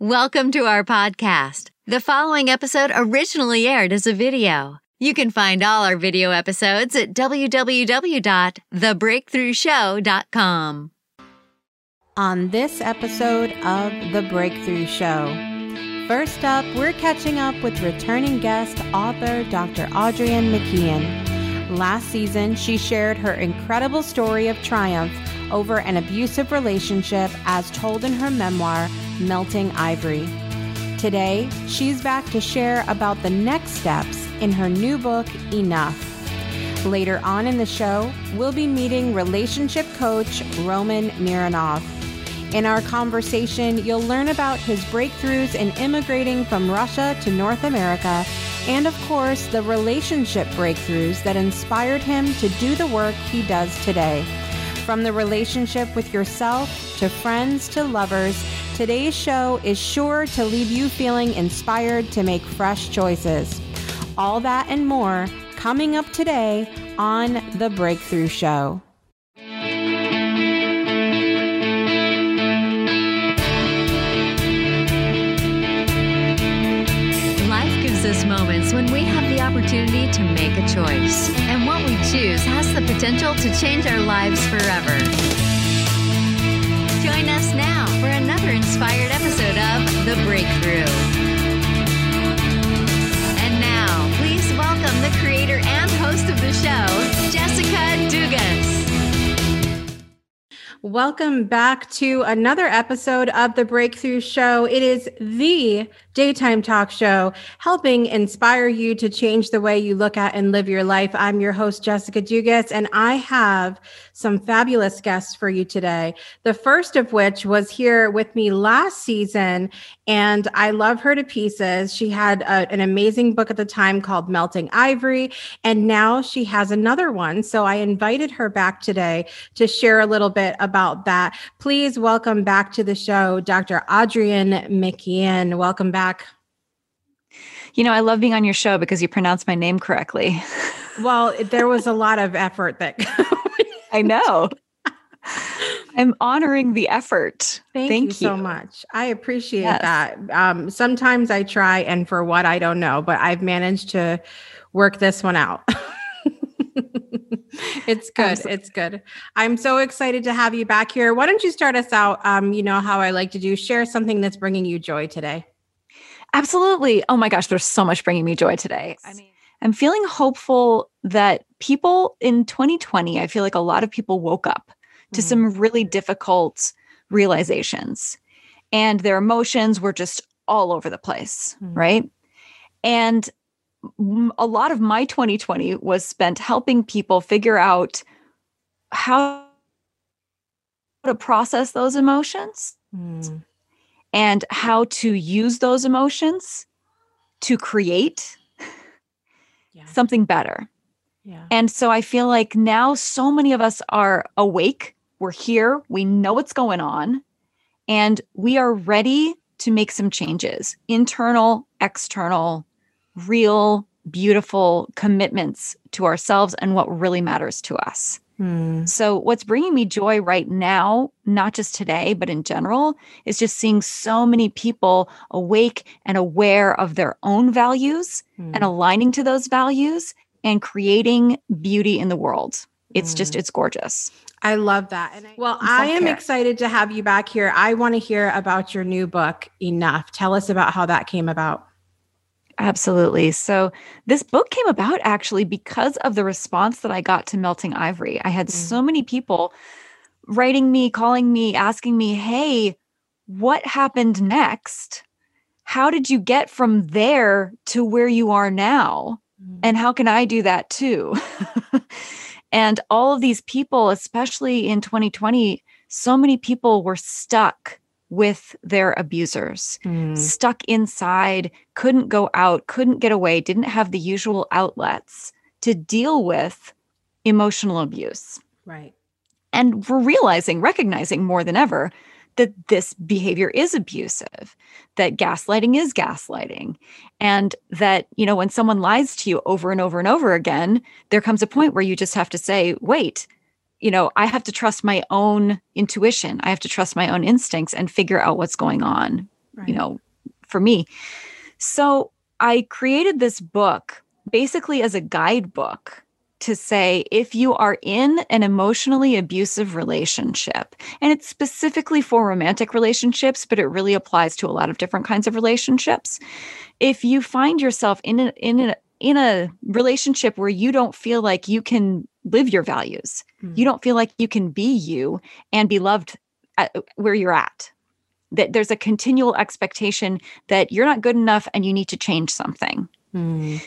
Welcome to our podcast. The following episode originally aired as a video. You can find all our video episodes at www.thebreakthroughshow.com. On this episode of The Breakthrough Show, first up, we're catching up with returning guest author Dr. Adrienne McKeon. Last season, she shared her incredible story of triumph over an abusive relationship as told in her memoir, Melting Ivory. Today, she's back to share about the next steps in her new book, Enough. Later on in the show, we'll be meeting relationship coach Roman Mironov. In our conversation, you'll learn about his breakthroughs in immigrating from Russia to North America, and of course, the relationship breakthroughs that inspired him to do the work he does today. From the relationship with yourself to friends to lovers, today's show is sure to leave you feeling inspired to make fresh choices. All that and more coming up today on The Breakthrough Show. Us moments when we have the opportunity to make a choice, and what we choose has the potential to change our lives forever. Join us now for another inspired episode of The Breakthrough. And now, please welcome the creator and host of the show, Jessica Dugas. Welcome back to another episode of The Breakthrough Show. It is the daytime talk show helping inspire you to change the way you look at and live your life. I'm your host, Jessica Dugas, and I have some fabulous guests for you today. The first of which was here with me last season, and I love her to pieces. She had a, an amazing book at the time called Melting Ivory, and now she has another one. So I invited her back today to share a little bit about that. Please welcome back to the show, Dr. Adrienne McKeon. Welcome back. You know, I love being on your show because you pronounce my name correctly. Well, there was a lot of effort that. I know. I'm honoring the effort. Thank, Thank you, so much. I appreciate yes. that. Um, sometimes I try, and for what I don't know, but I've managed to work this one out. it's good. It's good. I'm so excited to have you back here. Why don't you start us out? Um, you know how I like to do. Share something that's bringing you joy today. Absolutely. Oh my gosh, there's so much bringing me joy today. I mean, I'm feeling hopeful that people in 2020, I feel like a lot of people woke up to mm-hmm. some really difficult realizations and their emotions were just all over the place, mm-hmm. right? And a lot of my 2020 was spent helping people figure out how to process those emotions mm. and how to use those emotions to create yeah. something better. Yeah. And so I feel like now so many of us are awake, we're here, we know what's going on, and we are ready to make some changes internal, external, real, beautiful commitments to ourselves and what really matters to us. Hmm. So, what's bringing me joy right now, not just today, but in general, is just seeing so many people awake and aware of their own values hmm. and aligning to those values and creating beauty in the world. It's hmm. just, it's gorgeous. I love that. And I, well, I am excited to have you back here. I want to hear about your new book, Enough. Tell us about how that came about. Absolutely. So, this book came about actually because of the response that I got to Melting Ivory. I had mm. so many people writing me, calling me, asking me, Hey, what happened next? How did you get from there to where you are now? Mm. And how can I do that too? and all of these people, especially in 2020, so many people were stuck with their abusers, mm. stuck inside, couldn't go out, couldn't get away, didn't have the usual outlets to deal with emotional abuse. Right. And we're realizing, recognizing more than ever that this behavior is abusive, that gaslighting is gaslighting, and that, you know, when someone lies to you over and over and over again, there comes a point where you just have to say, wait, you know, I have to trust my own intuition. I have to trust my own instincts and figure out what's going on. Right. you know, for me. So I created this book basically as a guidebook to say if you are in an emotionally abusive relationship, and it's specifically for romantic relationships, but it really applies to a lot of different kinds of relationships. If you find yourself in a, in a, in a relationship where you don't feel like you can live your values, mm-hmm. you don't feel like you can be you and be loved where you're at. That there's a continual expectation that you're not good enough and you need to change something. Mm.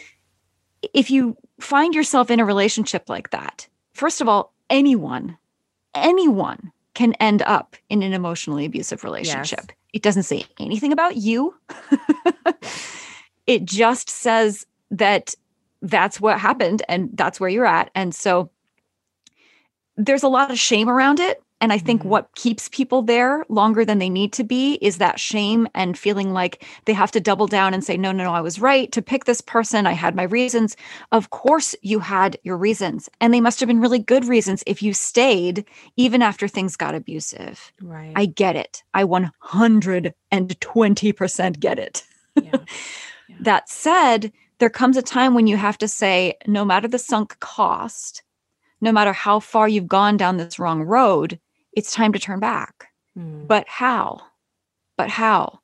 If you find yourself in a relationship like that, first of all, anyone, anyone can end up in an emotionally abusive relationship. Yes. It doesn't say anything about you. it just says that that's what happened and that's where you're at. And so there's a lot of shame around it. And I think mm-hmm. what keeps people there longer than they need to be is that shame and feeling like they have to double down and say, no, no, no, I was right to pick this person. I had my reasons. Of course, you had your reasons. And they must have been really good reasons if you stayed even after things got abusive. Right. I get it. I 120% get it. Yeah. Yeah. that said, there comes a time when you have to say, no matter the sunk cost, no matter how far you've gone down this wrong road, it's time to turn back. Mm. But how? But how?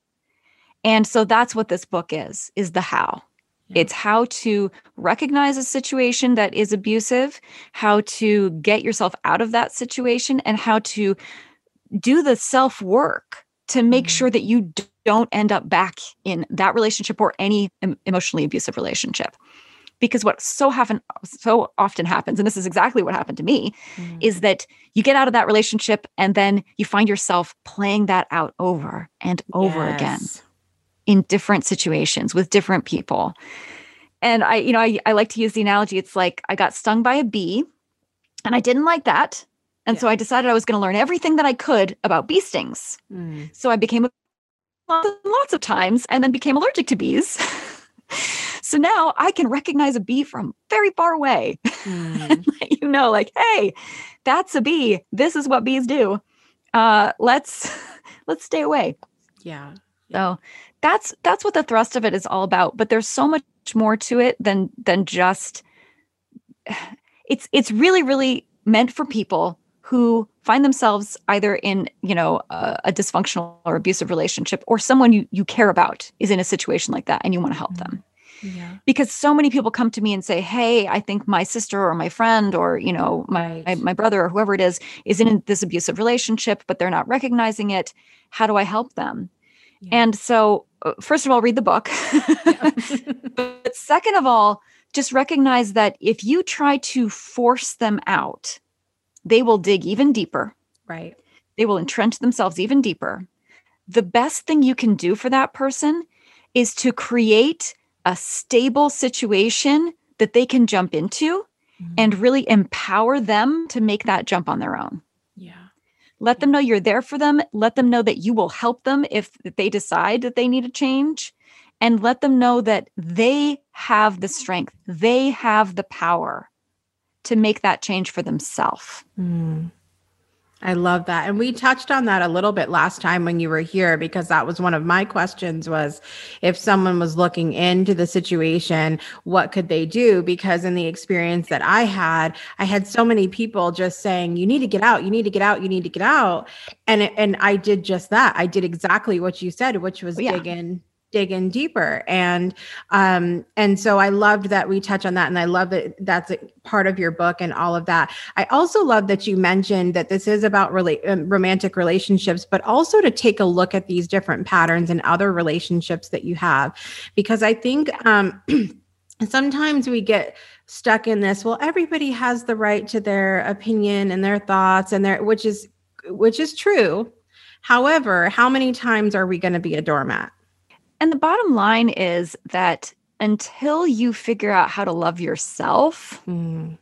And so that's what this book is, is the how. Yeah. It's how to recognize a situation that is abusive, how to get yourself out of that situation, and how to do the self work to make sure that you don't end up back in that relationship or any emotionally abusive relationship because what so happen so often happens and this is exactly what happened to me mm. is that you get out of that relationship and then you find yourself playing that out over and over yes. again in different situations with different people and i you know I, I like to use the analogy it's like i got stung by a bee and i didn't like that and yeah. so i decided i was going to learn everything that i could about bee stings mm. so i became lots of times and then became allergic to bees So now I can recognize a bee from very far away mm. you know, like, hey, that's a bee. This is what bees do. Uh, let's let's stay away. Yeah. yeah. So that's that's what the thrust of it is all about. But there's so much more to it than than just it's it's really, really meant for people who find themselves either in you know a, a, dysfunctional or abusive relationship or someone you you care about is in a situation like that and you want to help mm-hmm. them yeah. Because so many people come to me and say, "Hey, I think my sister or my friend or, you know, my my, my brother or whoever it is is in this abusive relationship, but they're not recognizing it. How do I help them?" Yeah. And so, uh, first of all, read the book. but second of all, just recognize that if you try to force them out, they will dig even deeper. Right. They will entrench themselves even deeper. The best thing you can do for that person is to create a stable situation that they can jump into mm-hmm. and really empower them to make that jump on their own. Yeah. Let yeah. them know you're there for them. Let them know that you will help them if they decide that they need a change. And let them know that they have the strength, they have the power to make that change for themselves. Mm. I love that. And we touched on that a little bit last time when you were here because that was one of my questions was if someone was looking into the situation, what could they do? Because in the experience that I had, I had so many people just saying, you need to get out, you need to get out, you need to get out. And and I did just that. I did exactly what you said, which was yeah. dig in dig in deeper. And um and so i loved that we touch on that and i love that that's part of your book and all of that. I also love that you mentioned that this is about really um, romantic relationships but also to take a look at these different patterns and other relationships that you have. Because i think um sometimes we get stuck in this well everybody has the right to their opinion and their thoughts and their which is which is true. However how many times are we going to be a doormat and the bottom line is that until you figure out how to love yourself, mm.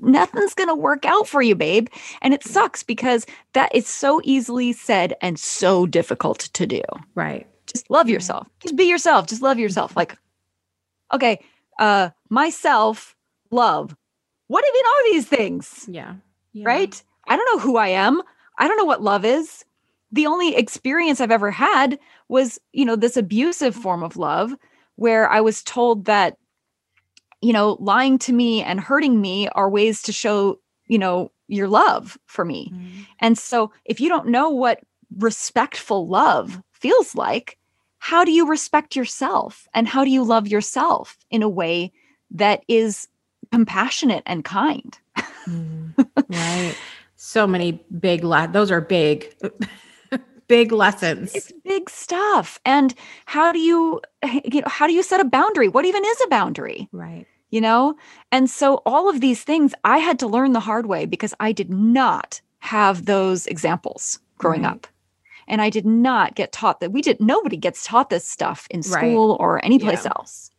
nothing's going to work out for you, babe. And it sucks because that is so easily said and so difficult to do. Right. Just love yourself. Just be yourself. Just love yourself. Like, okay, uh, myself, love. What even are these things? Yeah. yeah. Right? I don't know who I am. I don't know what love is. The only experience I've ever had was, you know, this abusive form of love where I was told that, you know, lying to me and hurting me are ways to show, you know, your love for me. Mm-hmm. And so if you don't know what respectful love feels like, how do you respect yourself and how do you love yourself in a way that is compassionate and kind? mm, right. So many big le- those are big big lessons. It's big stuff. And how do you you know how do you set a boundary? What even is a boundary? Right. You know? And so all of these things I had to learn the hard way because I did not have those examples growing right. up. And I did not get taught that we did nobody gets taught this stuff in school right. or anyplace yeah. else.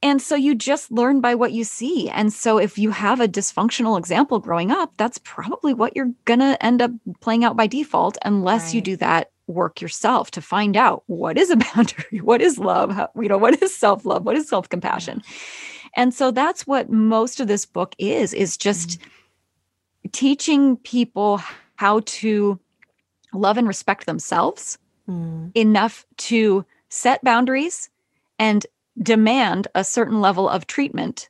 And so you just learn by what you see. And so if you have a dysfunctional example growing up, that's probably what you're going to end up playing out by default unless right. you do that work yourself to find out what is a boundary, what is love, How, you know, what is self-love, what is self-compassion. And so that's what most of this book is is just mm-hmm. teaching people how to love and respect themselves mm. enough to set boundaries and demand a certain level of treatment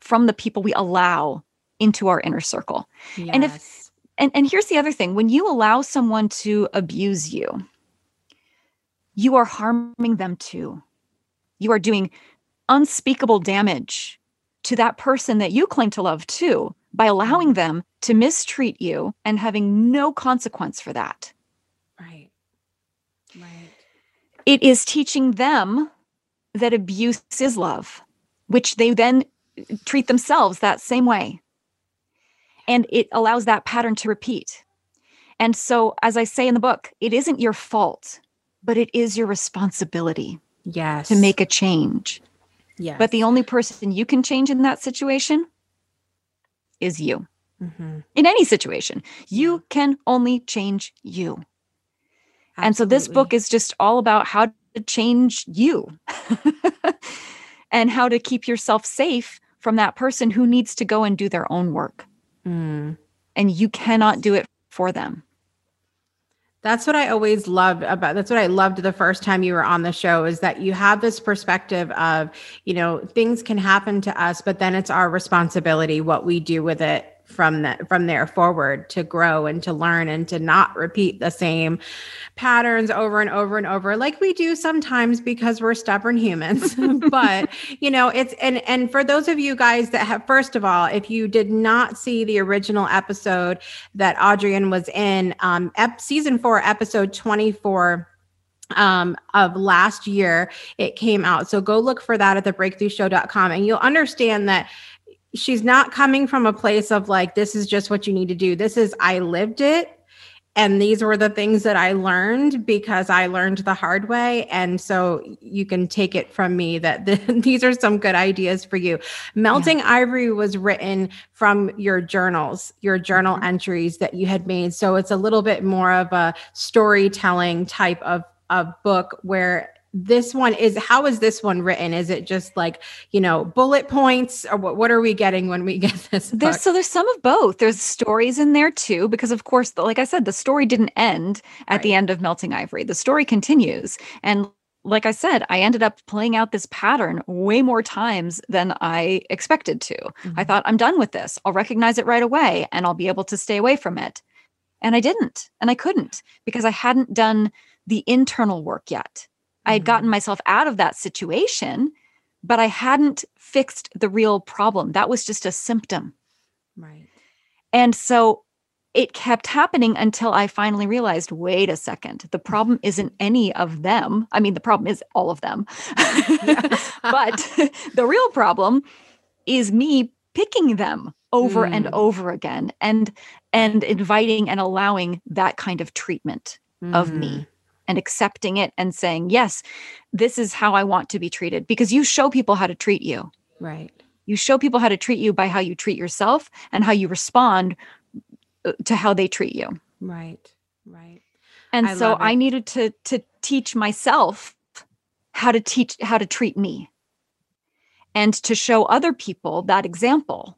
from the people we allow into our inner circle. Yes. And if and, and here's the other thing when you allow someone to abuse you, you are harming them too. You are doing unspeakable damage to that person that you claim to love too by allowing mm-hmm. them to mistreat you and having no consequence for that. Right. Right. It is teaching them that abuse is love, which they then treat themselves that same way. And it allows that pattern to repeat. And so, as I say in the book, it isn't your fault, but it is your responsibility. Yes. To make a change. Yes. But the only person you can change in that situation is you. Mm-hmm. In any situation, you can only change you. Absolutely. And so this book is just all about how to change you and how to keep yourself safe from that person who needs to go and do their own work. Mm. And you cannot do it for them. That's what I always loved about that's what I loved the first time you were on the show is that you have this perspective of, you know, things can happen to us, but then it's our responsibility what we do with it from that from there forward to grow and to learn and to not repeat the same patterns over and over and over like we do sometimes because we're stubborn humans. But you know it's and and for those of you guys that have first of all if you did not see the original episode that Adrienne was in um ep- season 4 episode 24 um, of last year it came out. So go look for that at the breakthroughshow.com and you'll understand that she's not coming from a place of like this is just what you need to do. This is i lived it. And these were the things that i learned because i learned the hard way. And so you can take it from me that the, these are some good ideas for you. Melting yeah. ivory was written from your journals your journal mm-hmm. entries that you had made. So it's a little bit more of a storytelling type of of book where this one is how is this one written is it just like you know bullet points or what, what are we getting when we get this book? there's so there's some of both there's stories in there too because of course like i said the story didn't end at right. the end of melting ivory the story continues and like I said, I ended up playing out this pattern way more times than I expected to. Mm-hmm. I thought, I'm done with this. I'll recognize it right away and I'll be able to stay away from it. And I didn't. And I couldn't because I hadn't done the internal work yet. I had gotten mm-hmm. myself out of that situation, but I hadn't fixed the real problem. That was just a symptom. Right. And so it kept happening until I finally realized wait a second, the problem isn't any of them. I mean, the problem is all of them. but the real problem is me picking them over mm. and over again and and inviting and allowing that kind of treatment mm. of me mm and accepting it and saying, yes, this is how I want to be treated because you show people how to treat you. Right. You show people how to treat you by how you treat yourself and how you respond uh, to how they treat you. Right. Right. And I so I needed to to teach myself how to teach how to treat me and to show other people that example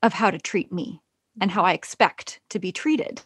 of how to treat me and how I expect to be treated.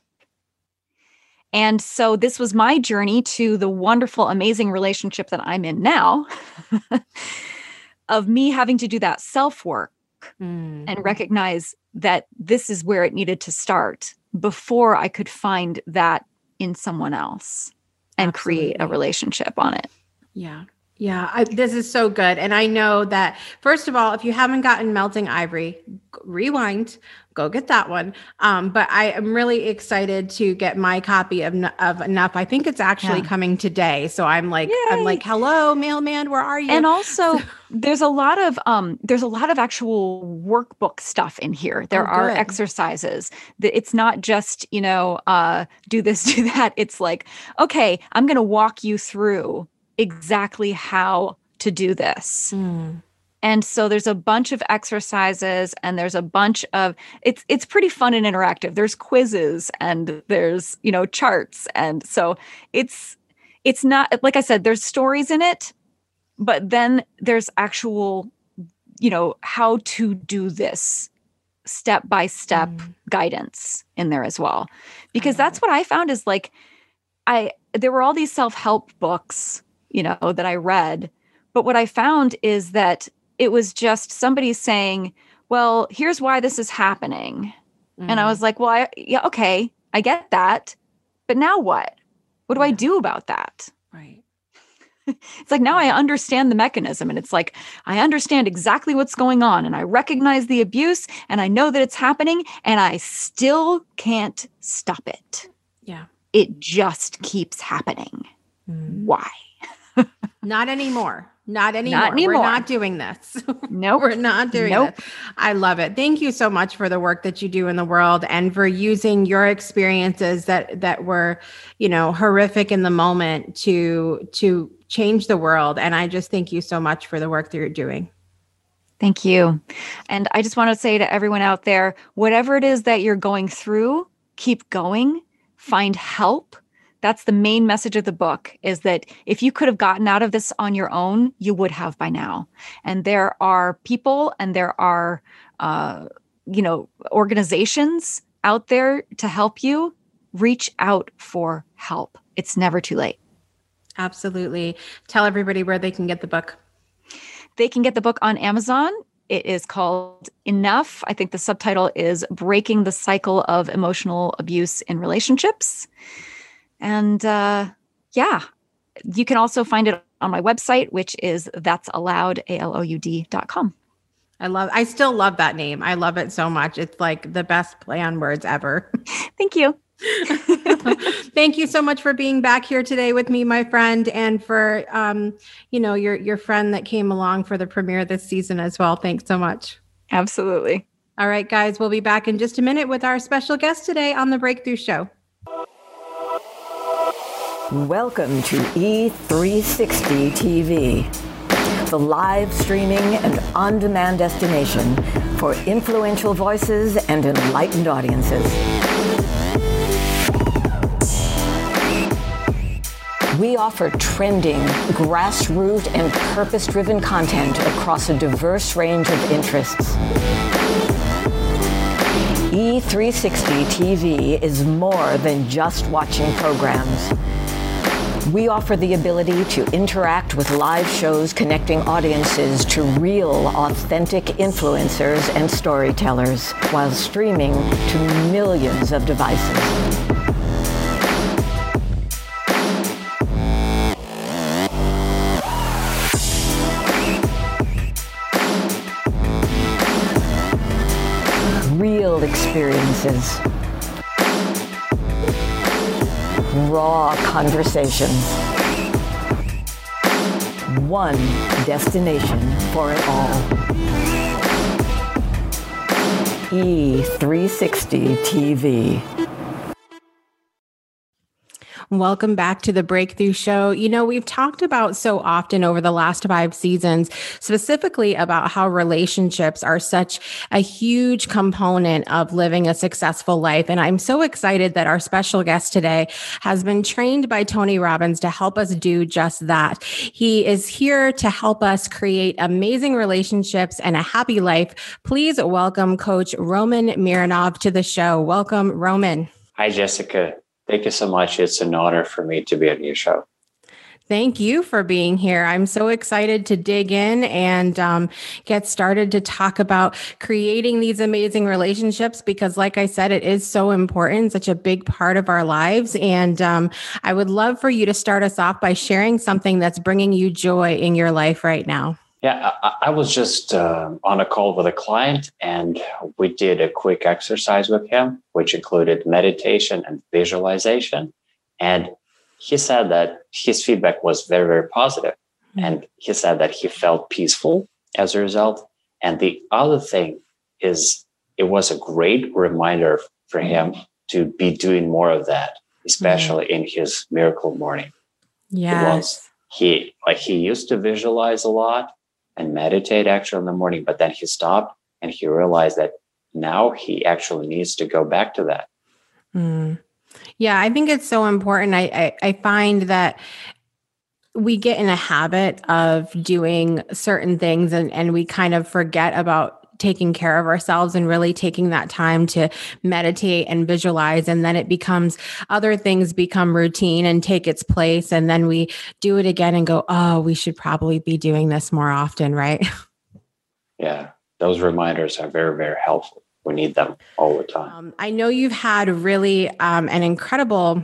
And so this was my journey to the wonderful, amazing relationship that I'm in now of me having to do that self work mm. and recognize that this is where it needed to start before I could find that in someone else and Absolutely. create a relationship on it. Yeah. Yeah, I, this is so good. And I know that, first of all, if you haven't gotten Melting Ivory, rewind, go get that one. Um, but I am really excited to get my copy of, of Enough. I think it's actually yeah. coming today. So I'm like, Yay. I'm like, hello, mailman, where are you? And also, there's a lot of um, there's a lot of actual workbook stuff in here. There oh, are exercises. It's not just you know, uh, do this, do that. It's like, okay, I'm going to walk you through exactly how to do this. Mm. And so there's a bunch of exercises and there's a bunch of it's it's pretty fun and interactive. There's quizzes and there's, you know, charts and so it's it's not like I said there's stories in it, but then there's actual you know, how to do this step by step mm. guidance in there as well. Because that's what I found is like I there were all these self-help books you know, that I read. But what I found is that it was just somebody saying, well, here's why this is happening. Mm-hmm. And I mm. was like, well, I, yeah, okay, I get that. But now what? What do yeah. I do about that? Right. it's like now I understand the mechanism and it's like I understand exactly what's going on and I recognize the abuse and I know that it's happening and I still can't stop it. Yeah. It just keeps happening. Mm. Why? Not anymore. Not anymore. Not anymore. We're not doing this. No, nope. we're not doing nope. this. I love it. Thank you so much for the work that you do in the world and for using your experiences that that were, you know, horrific in the moment to to change the world. And I just thank you so much for the work that you're doing. Thank you. And I just want to say to everyone out there, whatever it is that you're going through, keep going, find help that's the main message of the book is that if you could have gotten out of this on your own you would have by now. And there are people and there are uh, you know organizations out there to help you reach out for help. It's never too late. Absolutely. Tell everybody where they can get the book. They can get the book on amazon. It is called enough. I think the subtitle is breaking the cycle of emotional abuse in relationships and uh, yeah, you can also find it on my website, which is that's allowed, A-L-O-U-D.com. I love, I still love that name. I love it so much. It's like the best play on words ever. Thank you. Thank you so much for being back here today with me, my friend, and for um, you know, your your friend that came along for the premiere this season as well. Thanks so much. Absolutely. All right, guys, we'll be back in just a minute with our special guest today on the Breakthrough Show. Welcome to E360 TV, the live streaming and on demand destination for influential voices and enlightened audiences. We offer trending, grassroots, and purpose driven content across a diverse range of interests. E360 TV is more than just watching programs. We offer the ability to interact with live shows connecting audiences to real, authentic influencers and storytellers while streaming to millions of devices. Real experiences raw conversations. One destination for it all. E360 TV. Welcome back to the Breakthrough Show. You know, we've talked about so often over the last five seasons, specifically about how relationships are such a huge component of living a successful life. And I'm so excited that our special guest today has been trained by Tony Robbins to help us do just that. He is here to help us create amazing relationships and a happy life. Please welcome Coach Roman Mironov to the show. Welcome, Roman. Hi, Jessica. Thank you so much. It's an honor for me to be on your show. Thank you for being here. I'm so excited to dig in and um, get started to talk about creating these amazing relationships because, like I said, it is so important, such a big part of our lives. And um, I would love for you to start us off by sharing something that's bringing you joy in your life right now. Yeah, I, I was just uh, on a call with a client and we did a quick exercise with him, which included meditation and visualization. And he said that his feedback was very, very positive. Mm-hmm. And he said that he felt peaceful as a result. And the other thing is, it was a great reminder for him to be doing more of that, especially mm-hmm. in his miracle morning. Yes. He like he used to visualize a lot and meditate actually in the morning, but then he stopped and he realized that now he actually needs to go back to that. Mm. Yeah, I think it's so important. I, I, I find that we get in a habit of doing certain things and, and we kind of forget about taking care of ourselves and really taking that time to meditate and visualize. And then it becomes other things become routine and take its place. And then we do it again and go oh we should probably be doing this more often right? Yeah. Those reminders are very very helpful. We need them all the time. Um, I know you've had really um, an incredible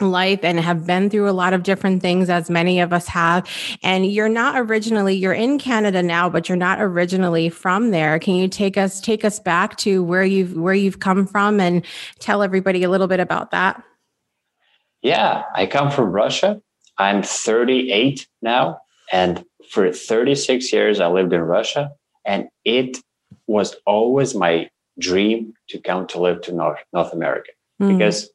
life and have been through a lot of different things as many of us have. And you're not originally you're in Canada now but you're not originally from there. Can you take us take us back to where you've where you've come from and tell everybody a little bit about that? Yeah I come from Russia. I'm 38 now and for 36 years I lived in Russia and it was always my dream to come to live to North, North America. Mm. because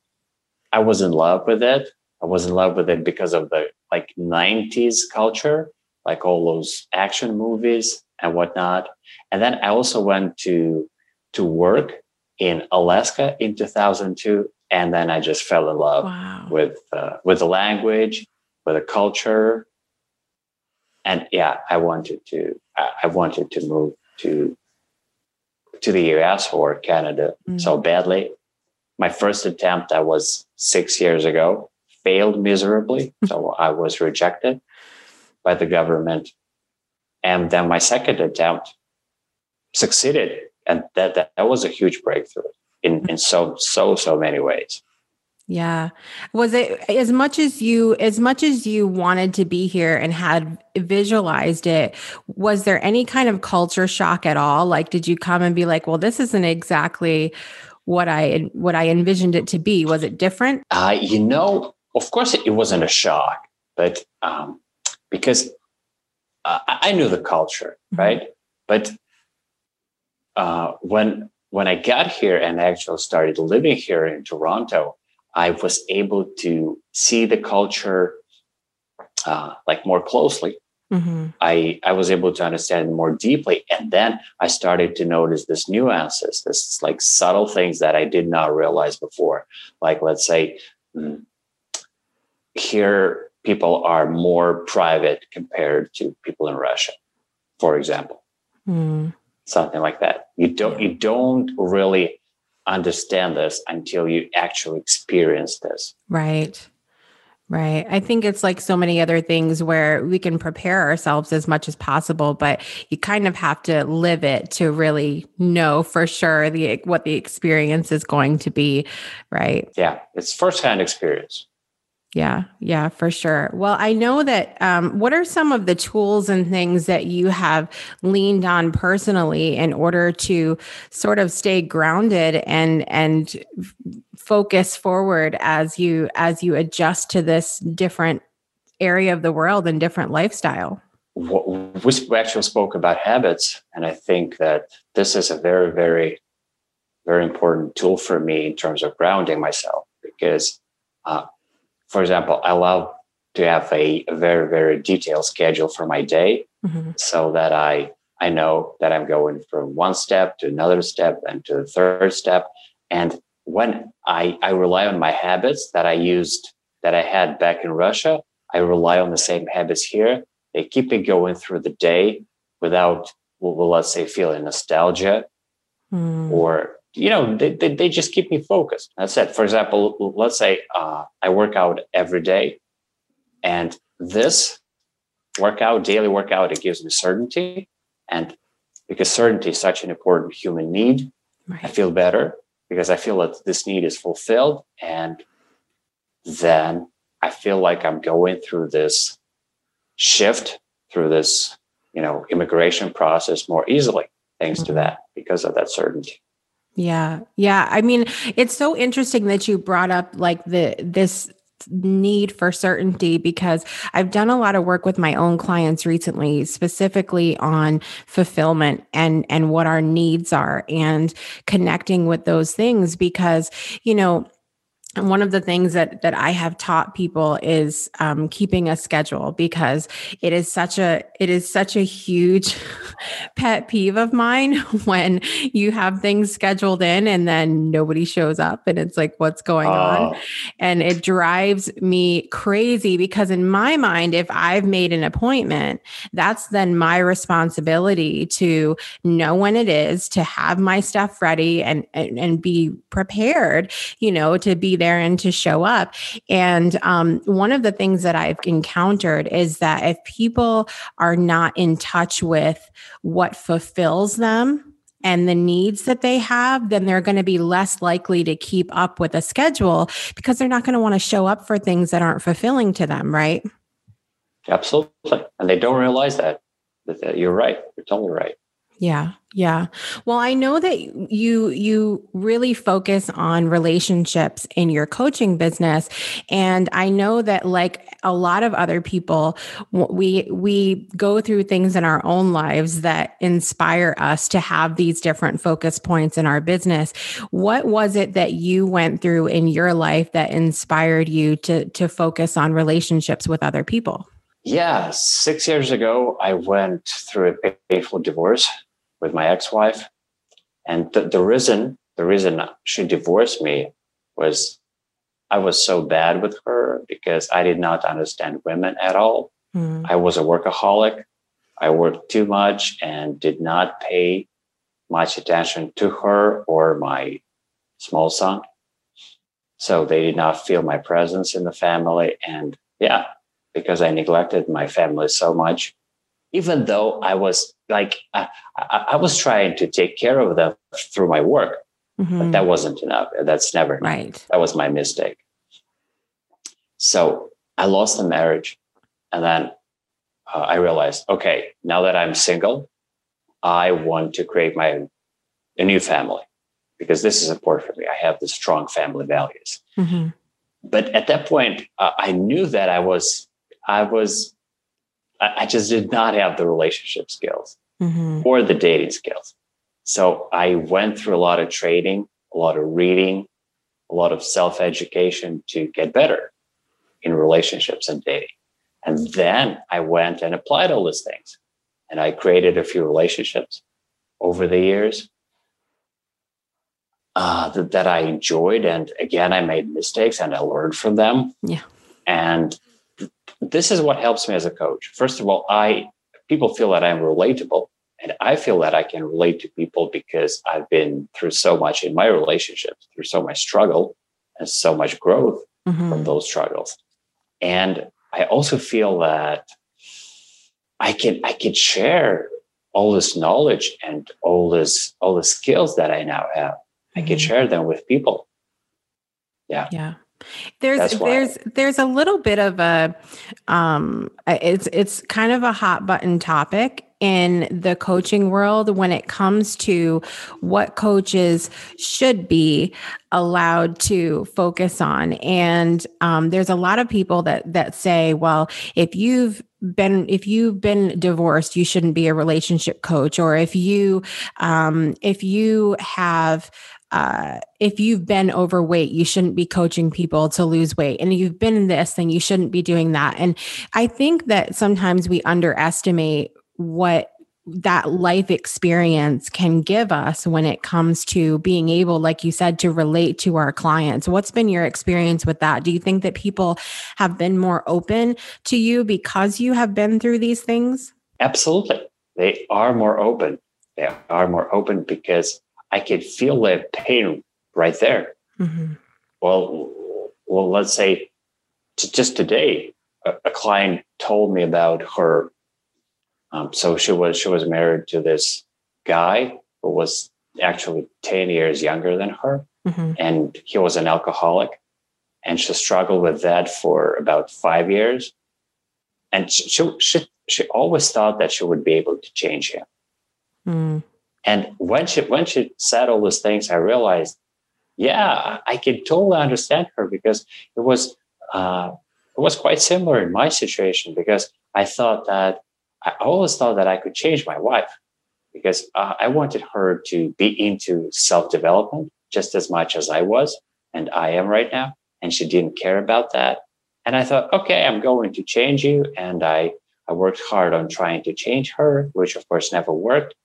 I was in love with it. I was in love with it because of the like 90s culture, like all those action movies and whatnot. And then I also went to to work in Alaska in 2002, and then I just fell in love wow. with uh, with the language, with the culture, and yeah, I wanted to I wanted to move to to the US or Canada mm. so badly. My first attempt that was six years ago failed miserably. so I was rejected by the government. And then my second attempt succeeded. And that, that, that was a huge breakthrough in, in so, so, so many ways. Yeah. Was it as much as you as much as you wanted to be here and had visualized it, was there any kind of culture shock at all? Like did you come and be like, "Well, this isn't exactly what I what I envisioned it to be." Was it different? Uh, you know, of course it wasn't a shock, but um because uh, I knew the culture, mm-hmm. right? But uh when when I got here and actually started living here in Toronto, I was able to see the culture uh, like more closely. Mm-hmm. I I was able to understand more deeply, and then I started to notice this nuances, this like subtle things that I did not realize before. Like let's say mm, here people are more private compared to people in Russia, for example. Mm. Something like that. You don't you don't really understand this until you actually experience this. Right. Right. I think it's like so many other things where we can prepare ourselves as much as possible, but you kind of have to live it to really know for sure the what the experience is going to be, right? Yeah, it's firsthand experience. Yeah, yeah, for sure. Well, I know that. Um, what are some of the tools and things that you have leaned on personally in order to sort of stay grounded and and focus forward as you as you adjust to this different area of the world and different lifestyle? We actually spoke about habits, and I think that this is a very, very, very important tool for me in terms of grounding myself because. Uh, for example, I love to have a, very, very detailed schedule for my day mm-hmm. so that I I know that I'm going from one step to another step and to the third step. And when I, I rely on my habits that I used that I had back in Russia, I rely on the same habits here. They keep me going through the day without, well, let's say, feeling nostalgia mm. or you know, they, they, they, just keep me focused. That's it. For example, let's say uh, I work out every day, and this workout, daily workout, it gives me certainty. And because certainty is such an important human need, right. I feel better because I feel that this need is fulfilled. And then I feel like I'm going through this shift, through this, you know, immigration process more easily, thanks mm-hmm. to that, because of that certainty. Yeah. Yeah. I mean, it's so interesting that you brought up like the this need for certainty because I've done a lot of work with my own clients recently specifically on fulfillment and and what our needs are and connecting with those things because you know and one of the things that that I have taught people is um, keeping a schedule because it is such a it is such a huge pet peeve of mine when you have things scheduled in and then nobody shows up and it's like what's going on? And it drives me crazy because in my mind if I've made an appointment that's then my responsibility to know when it is to have my stuff ready and and, and be prepared you know to be there and to show up. And um, one of the things that I've encountered is that if people are not in touch with what fulfills them, and the needs that they have, then they're going to be less likely to keep up with a schedule because they're not going to want to show up for things that aren't fulfilling to them, right? Absolutely. And they don't realize that. You're right. You're totally right. Yeah. Yeah. Well, I know that you you really focus on relationships in your coaching business and I know that like a lot of other people we we go through things in our own lives that inspire us to have these different focus points in our business. What was it that you went through in your life that inspired you to to focus on relationships with other people? Yeah, 6 years ago I went through a painful divorce with my ex-wife, and the, the reason the reason she divorced me was I was so bad with her because I did not understand women at all. Mm. I was a workaholic. I worked too much and did not pay much attention to her or my small son. So they did not feel my presence in the family. And yeah, because I neglected my family so much, even though I was like, I, I, was trying to take care of them through my work, mm-hmm. but that wasn't enough. That's never enough. right. That was my mistake. So I lost the marriage, and then uh, I realized, okay, now that I'm single, I want to create my a new family because this is important for me. I have the strong family values. Mm-hmm. But at that point, uh, I knew that I was I was I, just did not have the relationship skills mm-hmm. or the dating skills. So I went through a lot of training, a lot of reading, a lot of self education to get better in relationships and dating. And then I went and applied all these things. And I created a few relationships over the years uh, that, that I enjoyed. And again, I made mistakes and I learned from them. Yeah. And this is what helps me as a coach. First of all, I people feel that I'm relatable, and I feel that I can relate to people because I've been through so much in my relationships, through so much struggle and so much growth mm-hmm. from those struggles. And I also feel that I can I can share all this knowledge and all this all the skills that I now have. I can mm-hmm. share them with people. Yeah. Yeah. There's there's there's a little bit of a um it's it's kind of a hot button topic in the coaching world when it comes to what coaches should be allowed to focus on. And um, there's a lot of people that that say well if you've been if you've been divorced you shouldn't be a relationship coach. Or if you um, if you have uh, if you've been overweight, you shouldn't be coaching people to lose weight. And you've been in this, then you shouldn't be doing that. And I think that sometimes we underestimate what that life experience can give us when it comes to being able, like you said, to relate to our clients. What's been your experience with that? Do you think that people have been more open to you because you have been through these things? Absolutely. They are more open. They are more open because I could feel the pain right there. Mm-hmm. Well, well, let's say t- just today, a, a, client told me about her. Um, so she was she was married to this guy who was actually ten years younger than her, mm-hmm. and he was an alcoholic, and she struggled with that for about five years, and she she she, she always thought that she would be able to change him. Mm. And when she when she said all those things, I realized, yeah, I can totally understand her because it was uh, it was quite similar in my situation because I thought that I always thought that I could change my wife because uh, I wanted her to be into self development just as much as I was and I am right now, and she didn't care about that. And I thought, okay, I'm going to change you, and I I worked hard on trying to change her, which of course never worked.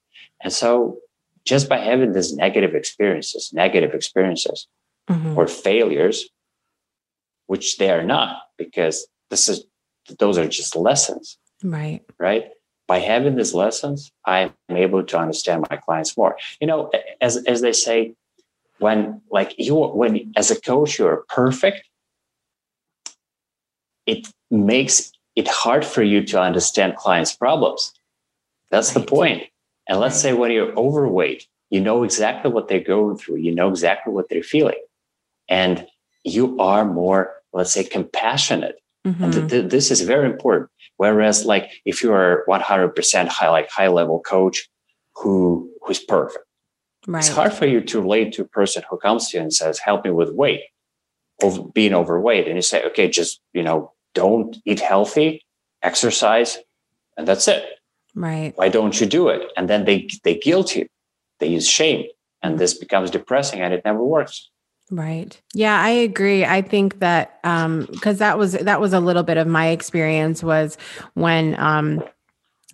And so just by having these negative experiences, negative experiences mm-hmm. or failures, which they are not, because this is those are just lessons. Right. Right. By having these lessons, I'm able to understand my clients more. You know, as as they say, when like you when as a coach you're perfect, it makes it hard for you to understand clients' problems. That's right. the point. And let's say when you're overweight, you know exactly what they're going through, you know exactly what they're feeling. And you are more, let's say, compassionate. Mm-hmm. And th- th- this is very important. Whereas, like, if you are 100% high, like high level coach who who's perfect, right. it's hard for you to relate to a person who comes to you and says, "Help me with weight," of being overweight, and you say, "Okay, just you know, don't eat healthy, exercise, and that's it." Right. Why don't you do it? And then they they guilt you. They use shame. And this becomes depressing and it never works. Right. Yeah, I agree. I think that um because that was that was a little bit of my experience was when um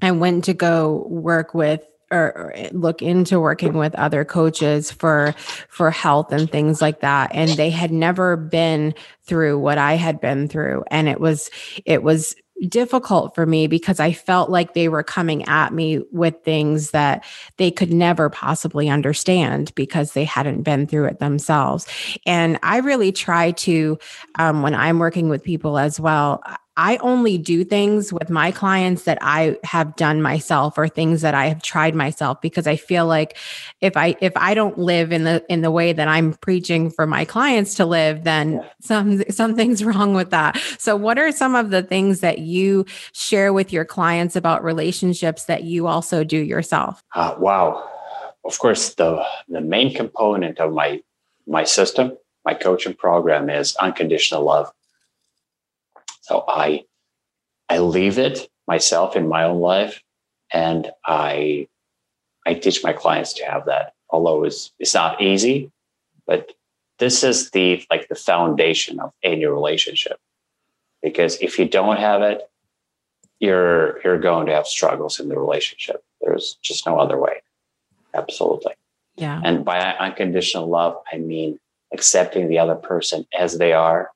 I went to go work with or look into working with other coaches for for health and things like that and they had never been through what I had been through and it was it was difficult for me because I felt like they were coming at me with things that they could never possibly understand because they hadn't been through it themselves. And I really try to, um, when I'm working with people as well, I only do things with my clients that I have done myself or things that I have tried myself because I feel like if I if I don't live in the in the way that I'm preaching for my clients to live then some something's wrong with that. So what are some of the things that you share with your clients about relationships that you also do yourself? Uh, wow. Of course the the main component of my my system, my coaching program is unconditional love so I I leave it myself in my own life and I I teach my clients to have that. Although it's it's not easy, but this is the like the foundation of any relationship. Because if you don't have it, you're you're going to have struggles in the relationship. There's just no other way. Absolutely. Yeah. And by unconditional love, I mean accepting the other person as they are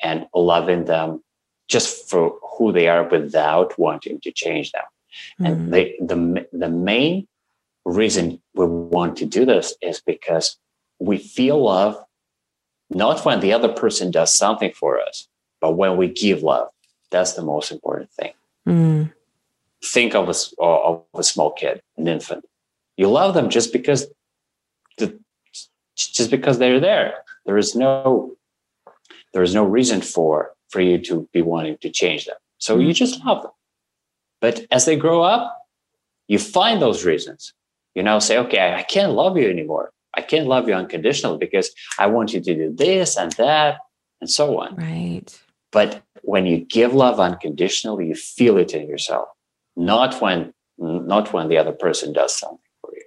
and loving them just for who they are without wanting to change them. Mm. And they, the, the main reason we want to do this is because we feel love not when the other person does something for us, but when we give love. That's the most important thing. Mm. Think of a, of a small kid, an infant. You love them just because the, just because they're there. There is no there is no reason for for you to be wanting to change them. So mm-hmm. you just love them. But as they grow up, you find those reasons. You now say, okay, I can't love you anymore. I can't love you unconditionally because I want you to do this and that and so on. Right. But when you give love unconditionally, you feel it in yourself, not when not when the other person does something for you.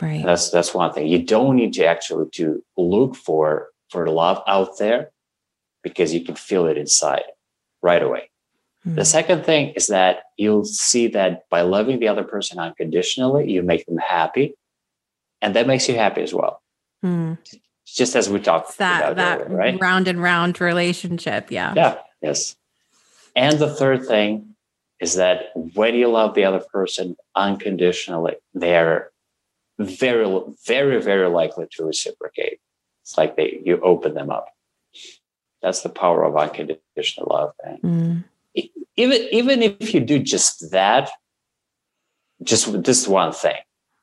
Right. That's that's one thing. You don't need to actually to look for for love out there because you can feel it inside right away. Mm. The second thing is that you'll see that by loving the other person unconditionally, you make them happy, and that makes you happy as well. Mm. Just as we talked it's that about that earlier, right? round and round relationship, yeah. Yeah. Yes. And the third thing is that when you love the other person unconditionally, they're very, very, very likely to reciprocate. It's like they you open them up. That's the power of unconditional love. And mm. even even if you do just that, just this one thing,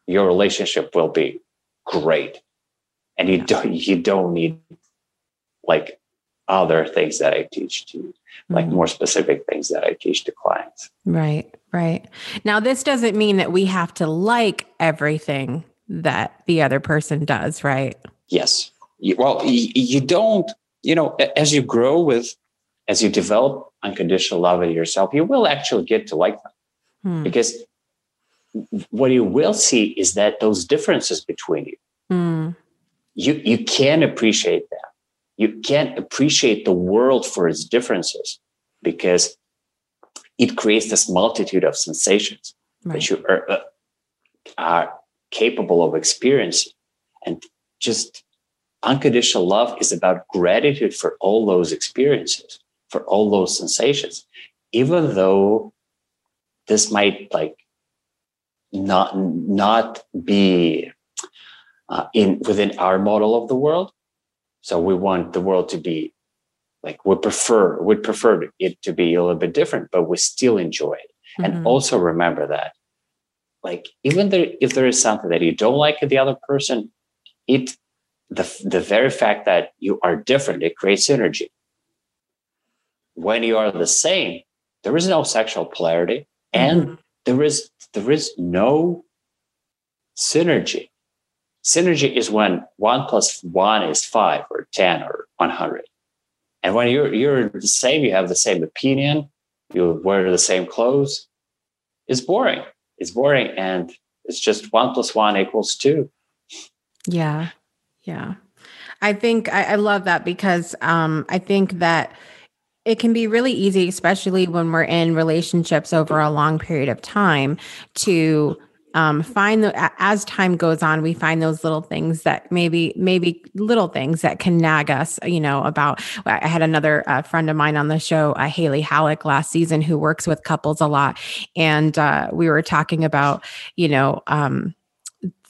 your relationship will be great. And you don't you don't need like other things that I teach to like mm. more specific things that I teach to clients. Right, right. Now this doesn't mean that we have to like everything that the other person does, right? Yes. You, well, you, you don't, you know, as you grow with, as you develop unconditional love in yourself, you will actually get to like them. Hmm. Because what you will see is that those differences between you, hmm. you, you can appreciate them. You can appreciate the world for its differences because it creates this multitude of sensations right. that you are, uh, are capable of experiencing. And just unconditional love is about gratitude for all those experiences, for all those sensations, even though this might like not not be uh, in within our model of the world. So we want the world to be like we prefer we prefer it to be a little bit different, but we still enjoy it. Mm-hmm. And also remember that like even there, if there is something that you don't like in the other person, it the the very fact that you are different it creates synergy. When you are the same, there is no sexual polarity, and mm-hmm. there is there is no synergy. Synergy is when one plus one is five or ten or one hundred, and when you're you're the same, you have the same opinion, you wear the same clothes. It's boring It's boring and it's just one plus one equals two. Yeah. Yeah. I think I, I love that because um, I think that it can be really easy, especially when we're in relationships over a long period of time, to um, find the as time goes on we find those little things that maybe maybe little things that can nag us you know about i had another uh, friend of mine on the show uh, haley halleck last season who works with couples a lot and uh, we were talking about you know um,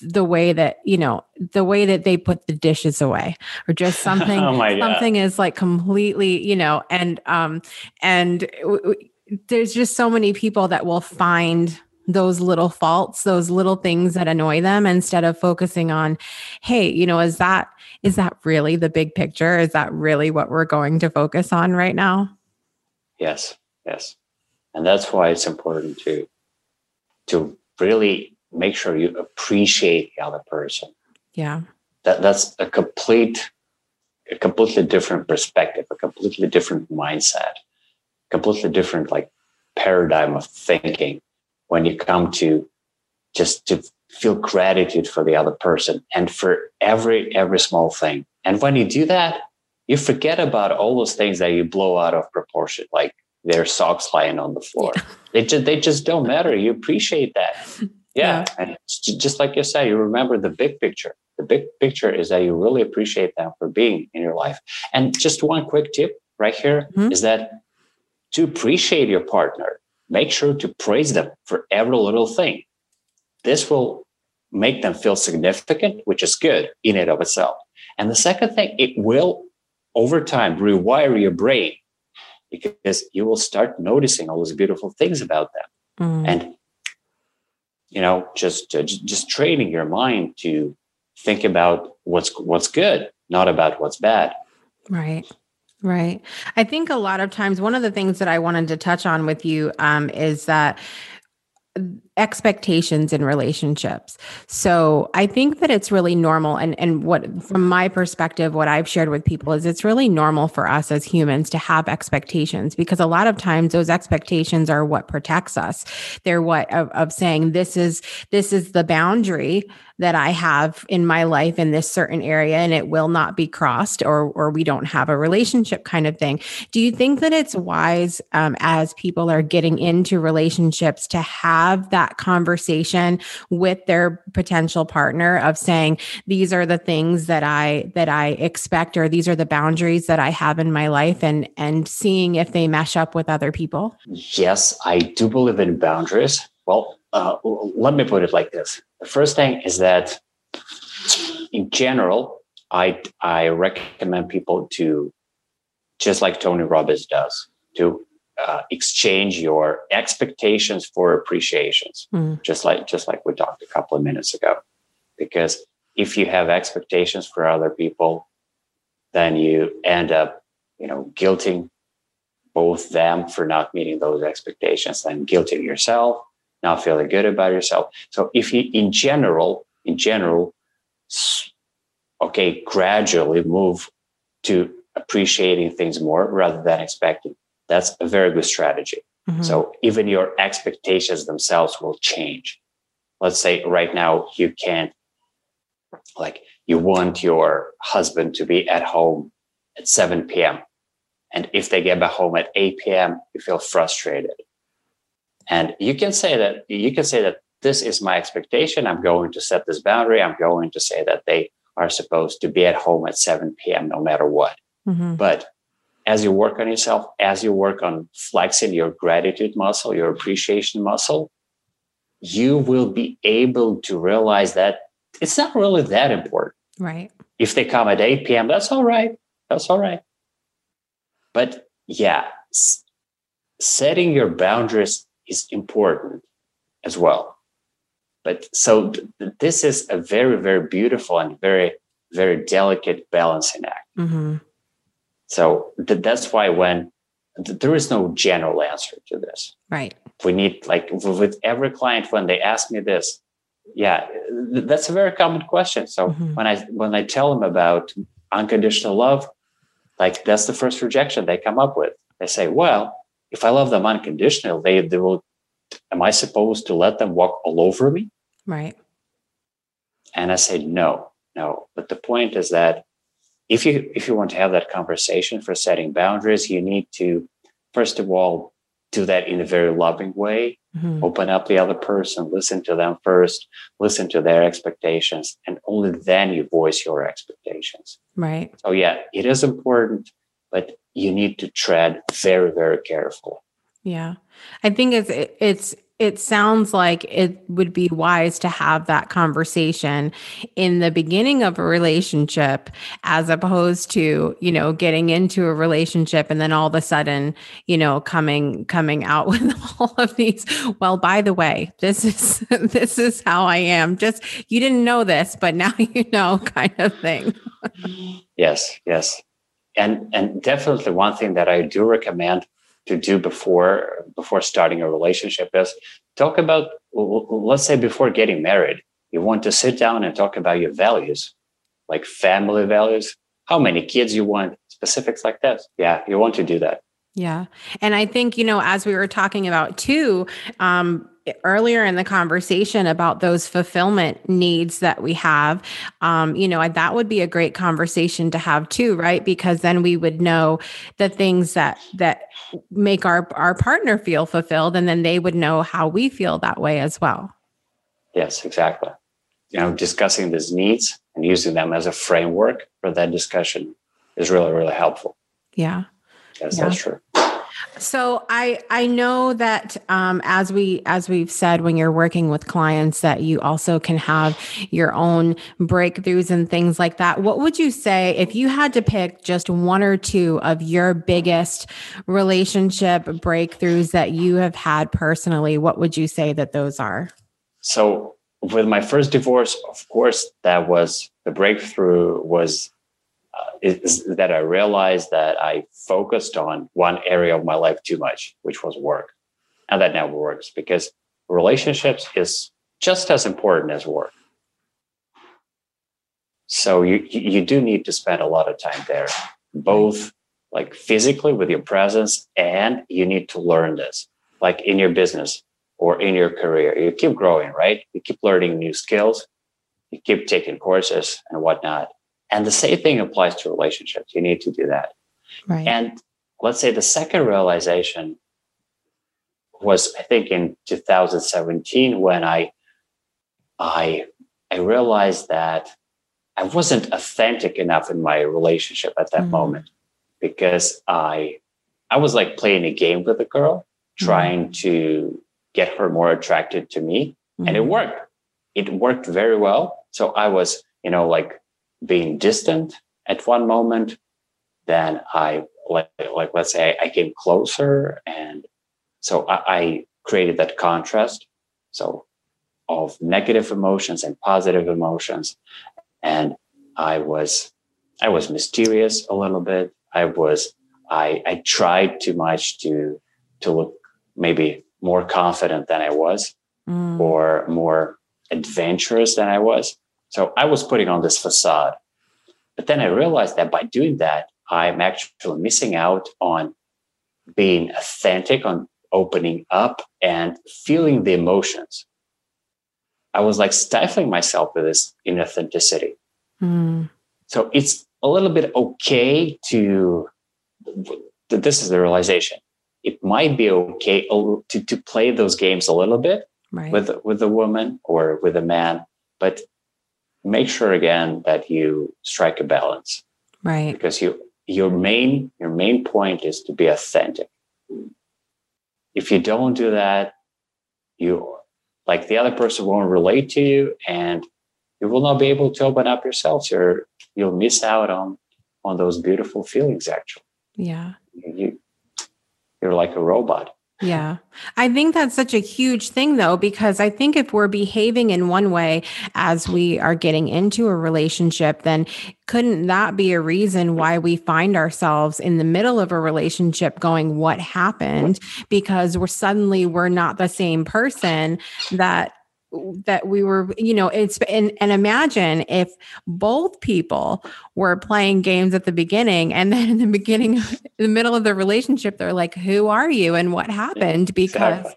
the way that you know the way that they put the dishes away or just something oh something is like completely you know and um and w- w- there's just so many people that will find those little faults those little things that annoy them instead of focusing on hey you know is that is that really the big picture? Is that really what we're going to focus on right now? Yes yes. And that's why it's important to to really make sure you appreciate the other person. Yeah. That that's a complete a completely different perspective a completely different mindset completely different like paradigm of thinking when you come to just to feel gratitude for the other person and for every every small thing. And when you do that you forget about all those things that you blow out of proportion like their socks lying on the floor. Yeah. they just they just don't matter. You appreciate that yeah, yeah. and just like you said you remember the big picture the big picture is that you really appreciate them for being in your life and just one quick tip right here mm-hmm. is that to appreciate your partner make sure to praise them for every little thing. This will make them feel significant, which is good in and of itself. And the second thing, it will over time rewire your brain because you will start noticing all those beautiful things about them. Mm. And you know, just uh, just training your mind to think about what's what's good, not about what's bad. Right. Right. I think a lot of times, one of the things that I wanted to touch on with you um, is that expectations in relationships. So I think that it's really normal and and what from my perspective what I've shared with people is it's really normal for us as humans to have expectations because a lot of times those expectations are what protects us. They're what of, of saying this is this is the boundary that I have in my life in this certain area and it will not be crossed or or we don't have a relationship kind of thing. Do you think that it's wise um, as people are getting into relationships to have that conversation with their potential partner of saying these are the things that I that I expect or these are the boundaries that I have in my life and and seeing if they mesh up with other people? Yes, I do believe in boundaries. Well, uh, let me put it like this. The first thing is that in general, I, I recommend people to, just like Tony Robbins does, to uh, exchange your expectations for appreciations, mm. just like just like we talked a couple of minutes ago. Because if you have expectations for other people, then you end up, you know, guilting both them for not meeting those expectations, and guilting yourself, not feeling good about yourself. So if you, in general, in general, okay, gradually move to appreciating things more rather than expecting. That's a very good strategy. Mm-hmm. So even your expectations themselves will change. Let's say right now you can't, like, you want your husband to be at home at 7 p.m. And if they get back home at 8 p.m., you feel frustrated. And you can say that you can say that this is my expectation. I'm going to set this boundary. I'm going to say that they are supposed to be at home at 7 p.m. no matter what. Mm-hmm. But as you work on yourself, as you work on flexing your gratitude muscle, your appreciation muscle, you will be able to realize that it's not really that important. Right. If they come at 8 p.m., that's all right. That's all right. But yeah, s- setting your boundaries is important as well. But so th- this is a very, very beautiful and very, very delicate balancing act. Mm-hmm. So th- that's why when th- there is no general answer to this. Right. We need like with every client when they ask me this, yeah, th- that's a very common question. So mm-hmm. when I when I tell them about unconditional love, like that's the first rejection they come up with. They say, well, if I love them unconditionally, they, they will am I supposed to let them walk all over me? Right. And I say no, no. But the point is that if you if you want to have that conversation for setting boundaries, you need to first of all do that in a very loving way. Mm-hmm. Open up the other person, listen to them first, listen to their expectations, and only then you voice your expectations. Right. So yeah, it is important, but you need to tread very, very carefully. Yeah. I think it's it's it sounds like it would be wise to have that conversation in the beginning of a relationship as opposed to you know getting into a relationship and then all of a sudden you know coming coming out with all of these well by the way this is this is how i am. Just you didn't know this but now you know kind of thing. Yes yes. And and definitely one thing that i do recommend to do before before starting a relationship is talk about let's say before getting married you want to sit down and talk about your values like family values how many kids you want specifics like that yeah you want to do that. Yeah. And i think you know as we were talking about too um earlier in the conversation about those fulfillment needs that we have um, you know that would be a great conversation to have too right? Because then we would know the things that that make our our partner feel fulfilled and then they would know how we feel that way as well. Yes exactly. You know discussing these needs and using them as a framework for that discussion is really really helpful. Yeah. Yes yeah. that's true so I I know that um, as we as we've said when you're working with clients that you also can have your own breakthroughs and things like that. What would you say if you had to pick just one or two of your biggest relationship breakthroughs that you have had personally? What would you say that those are? So with my first divorce, of course, that was the breakthrough was uh, is that I realized that I focused on one area of my life too much, which was work. And that never works because relationships is just as important as work. So you you do need to spend a lot of time there, both like physically with your presence, and you need to learn this, like in your business or in your career. You keep growing, right? You keep learning new skills, you keep taking courses and whatnot. And the same thing applies to relationships. You need to do that. Right. And let's say the second realization was, I think, in 2017 when I, I, I realized that I wasn't authentic enough in my relationship at that mm-hmm. moment because I, I was like playing a game with a girl, mm-hmm. trying to get her more attracted to me. Mm-hmm. And it mm-hmm. worked. It worked very well. So I was, you know, like being distant at one moment. Then I like, like let's say I came closer and so I, I created that contrast. So of negative emotions and positive emotions. And I was I was mysterious a little bit. I was I I tried too much to to look maybe more confident than I was mm. or more adventurous than I was. So I was putting on this facade. But then I realized that by doing that, I'm actually missing out on being authentic, on opening up and feeling the emotions. I was like stifling myself with this inauthenticity. Mm. So it's a little bit okay to, this is the realization. It might be okay to, to play those games a little bit right. with, with a woman or with a man, but make sure again that you strike a balance. Right. Because you, your main, your main point is to be authentic. If you don't do that, you like the other person won't relate to you and you will not be able to open up yourself. You're you'll miss out on on those beautiful feelings actually. Yeah. You you're like a robot. Yeah. I think that's such a huge thing, though, because I think if we're behaving in one way as we are getting into a relationship, then couldn't that be a reason why we find ourselves in the middle of a relationship going, What happened? Because we're suddenly we're not the same person that that we were you know it's and, and imagine if both people were playing games at the beginning and then in the beginning in the middle of the relationship they're like who are you and what happened? Because exactly.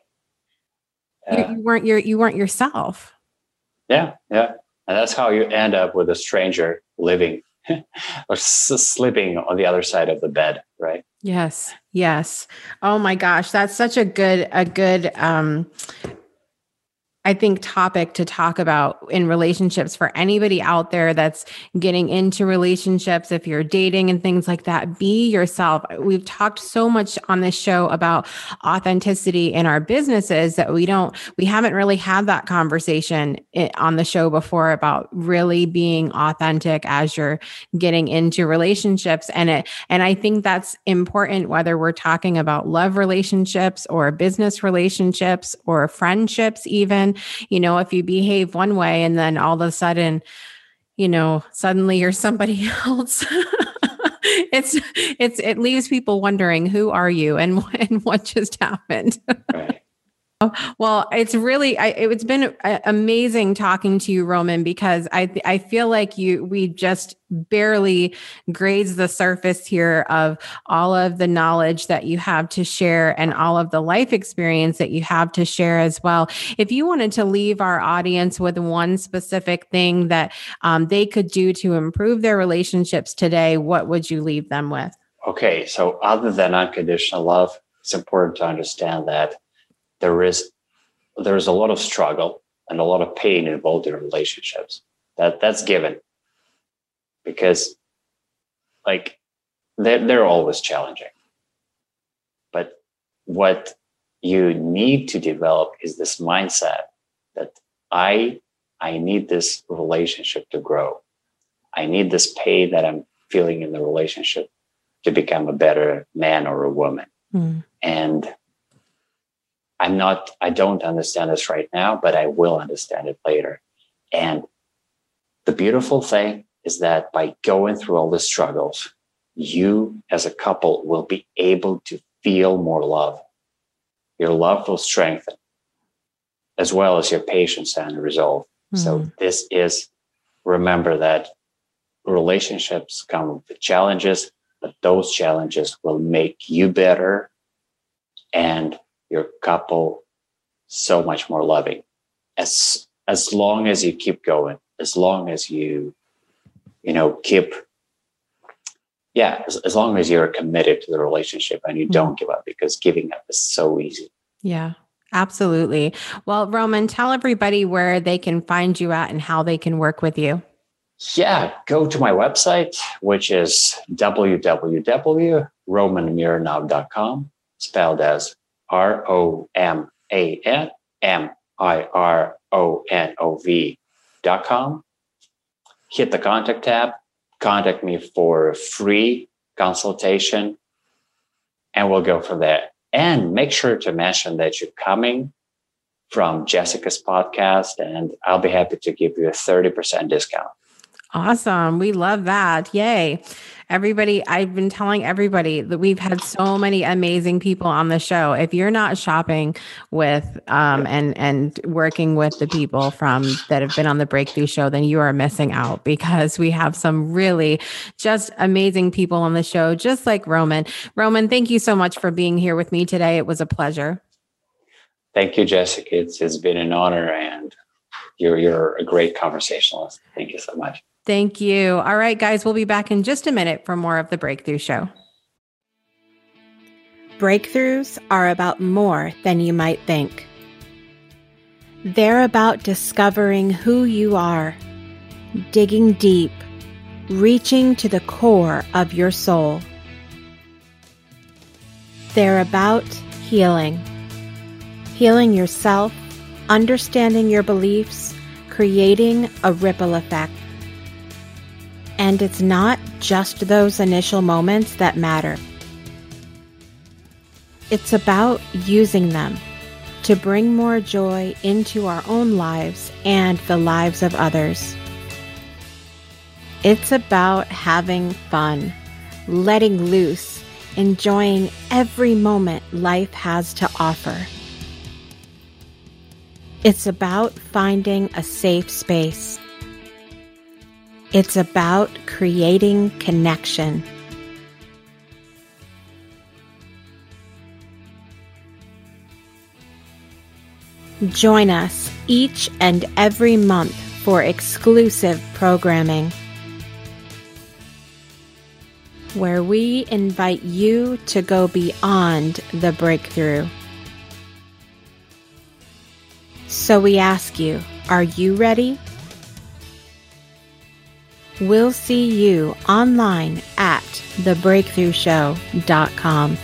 yeah. you, you, weren't your you weren't yourself. Yeah yeah. And that's how you end up with a stranger living or sleeping on the other side of the bed right? Yes yes. Oh my gosh that's such a good a good um I think, topic to talk about in relationships for anybody out there that's getting into relationships, if you're dating and things like that, be yourself. We've talked so much on this show about authenticity in our businesses that we don't, we haven't really had that conversation eh, on the show before about really being authentic as you're getting into relationships. And it, and I think that's important, whether we're talking about love relationships or business relationships or friendships, even you know, if you behave one way and then all of a sudden, you know, suddenly you're somebody else. it's it's it leaves people wondering who are you and and what just happened. right. Well, it's really I, it's been amazing talking to you, Roman, because I I feel like you we just barely grazed the surface here of all of the knowledge that you have to share and all of the life experience that you have to share as well. If you wanted to leave our audience with one specific thing that um, they could do to improve their relationships today, what would you leave them with? Okay, so other than unconditional love, it's important to understand that there is there is a lot of struggle and a lot of pain involved in relationships. That that's given because like they're, they're always challenging. But what you need to develop is this mindset that I I need this relationship to grow. I need this pain that I'm feeling in the relationship to become a better man or a woman. Mm. And I'm not, I don't understand this right now, but I will understand it later. And the beautiful thing is that by going through all the struggles, you as a couple will be able to feel more love. Your love will strengthen as well as your patience and resolve. Mm-hmm. So this is remember that relationships come with challenges, but those challenges will make you better and your couple so much more loving. As as long as you keep going as long as you you know keep yeah as, as long as you're committed to the relationship and you mm-hmm. don't give up because giving up is so easy. Yeah absolutely. Well roman tell everybody where they can find you at and how they can work with you. Yeah go to my website which is www.romanmironov.com spelled as R O M A N M I R O N O V dot com. Hit the contact tab, contact me for a free consultation, and we'll go from there. And make sure to mention that you're coming from Jessica's podcast, and I'll be happy to give you a 30% discount. Awesome. We love that. Yay. Everybody, I've been telling everybody that we've had so many amazing people on the show. If you're not shopping with um, and and working with the people from that have been on the Breakthrough Show, then you are missing out because we have some really just amazing people on the show, just like Roman. Roman, thank you so much for being here with me today. It was a pleasure. Thank you, Jessica. It's, it's been an honor and you're you're a great conversationalist. Thank you so much. Thank you. All right, guys, we'll be back in just a minute for more of the Breakthrough Show. Breakthroughs are about more than you might think. They're about discovering who you are, digging deep, reaching to the core of your soul. They're about healing. Healing yourself, understanding your beliefs, creating a ripple effect. And it's not just those initial moments that matter. It's about using them to bring more joy into our own lives and the lives of others. It's about having fun, letting loose, enjoying every moment life has to offer. It's about finding a safe space it's about creating connection. Join us each and every month for exclusive programming where we invite you to go beyond the breakthrough. So we ask you, are you ready? We'll see you online at thebreakthroughshow.com.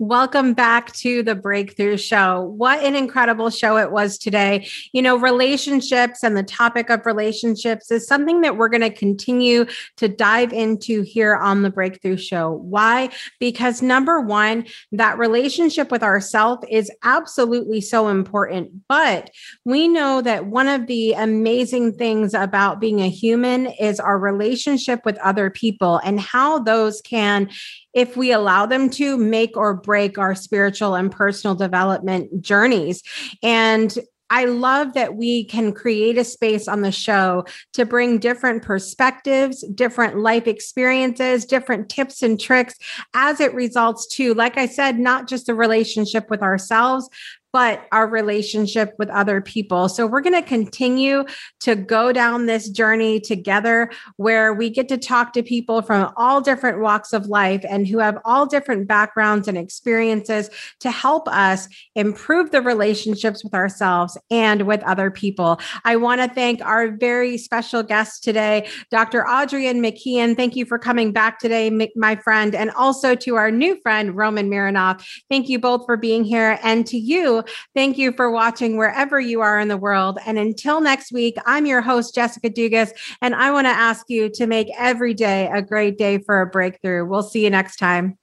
Welcome back to the Breakthrough Show. What an incredible show it was today. You know, relationships and the topic of relationships is something that we're going to continue to dive into here on the Breakthrough Show. Why? Because number one, that relationship with ourself is absolutely so important. But we know that one of the amazing things about being a human is our relationship with other people and how those can if we allow them to make or break our spiritual and personal development journeys. And I love that we can create a space on the show to bring different perspectives, different life experiences, different tips and tricks as it results to, like I said, not just a relationship with ourselves, but our relationship with other people. So we're going to continue to go down this journey together where we get to talk to people from all different walks of life and who have all different backgrounds and experiences to help us improve the relationships with ourselves and with other people. I want to thank our very special guest today, Dr. Adrienne McKeon. Thank you for coming back today, my friend, and also to our new friend, Roman Mironov. Thank you both for being here. And to you, Thank you for watching wherever you are in the world. And until next week, I'm your host, Jessica Dugas, and I want to ask you to make every day a great day for a breakthrough. We'll see you next time.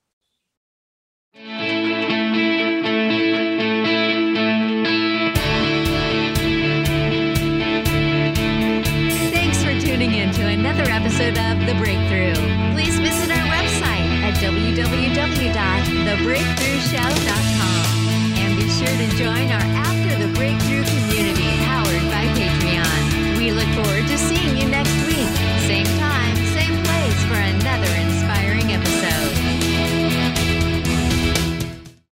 Thanks for tuning in to another episode of The Breakthrough. Please visit our website at www.thebreakthroughshow.com forward and join our After the Breakthrough community powered by Patreon. We look forward to seeing you next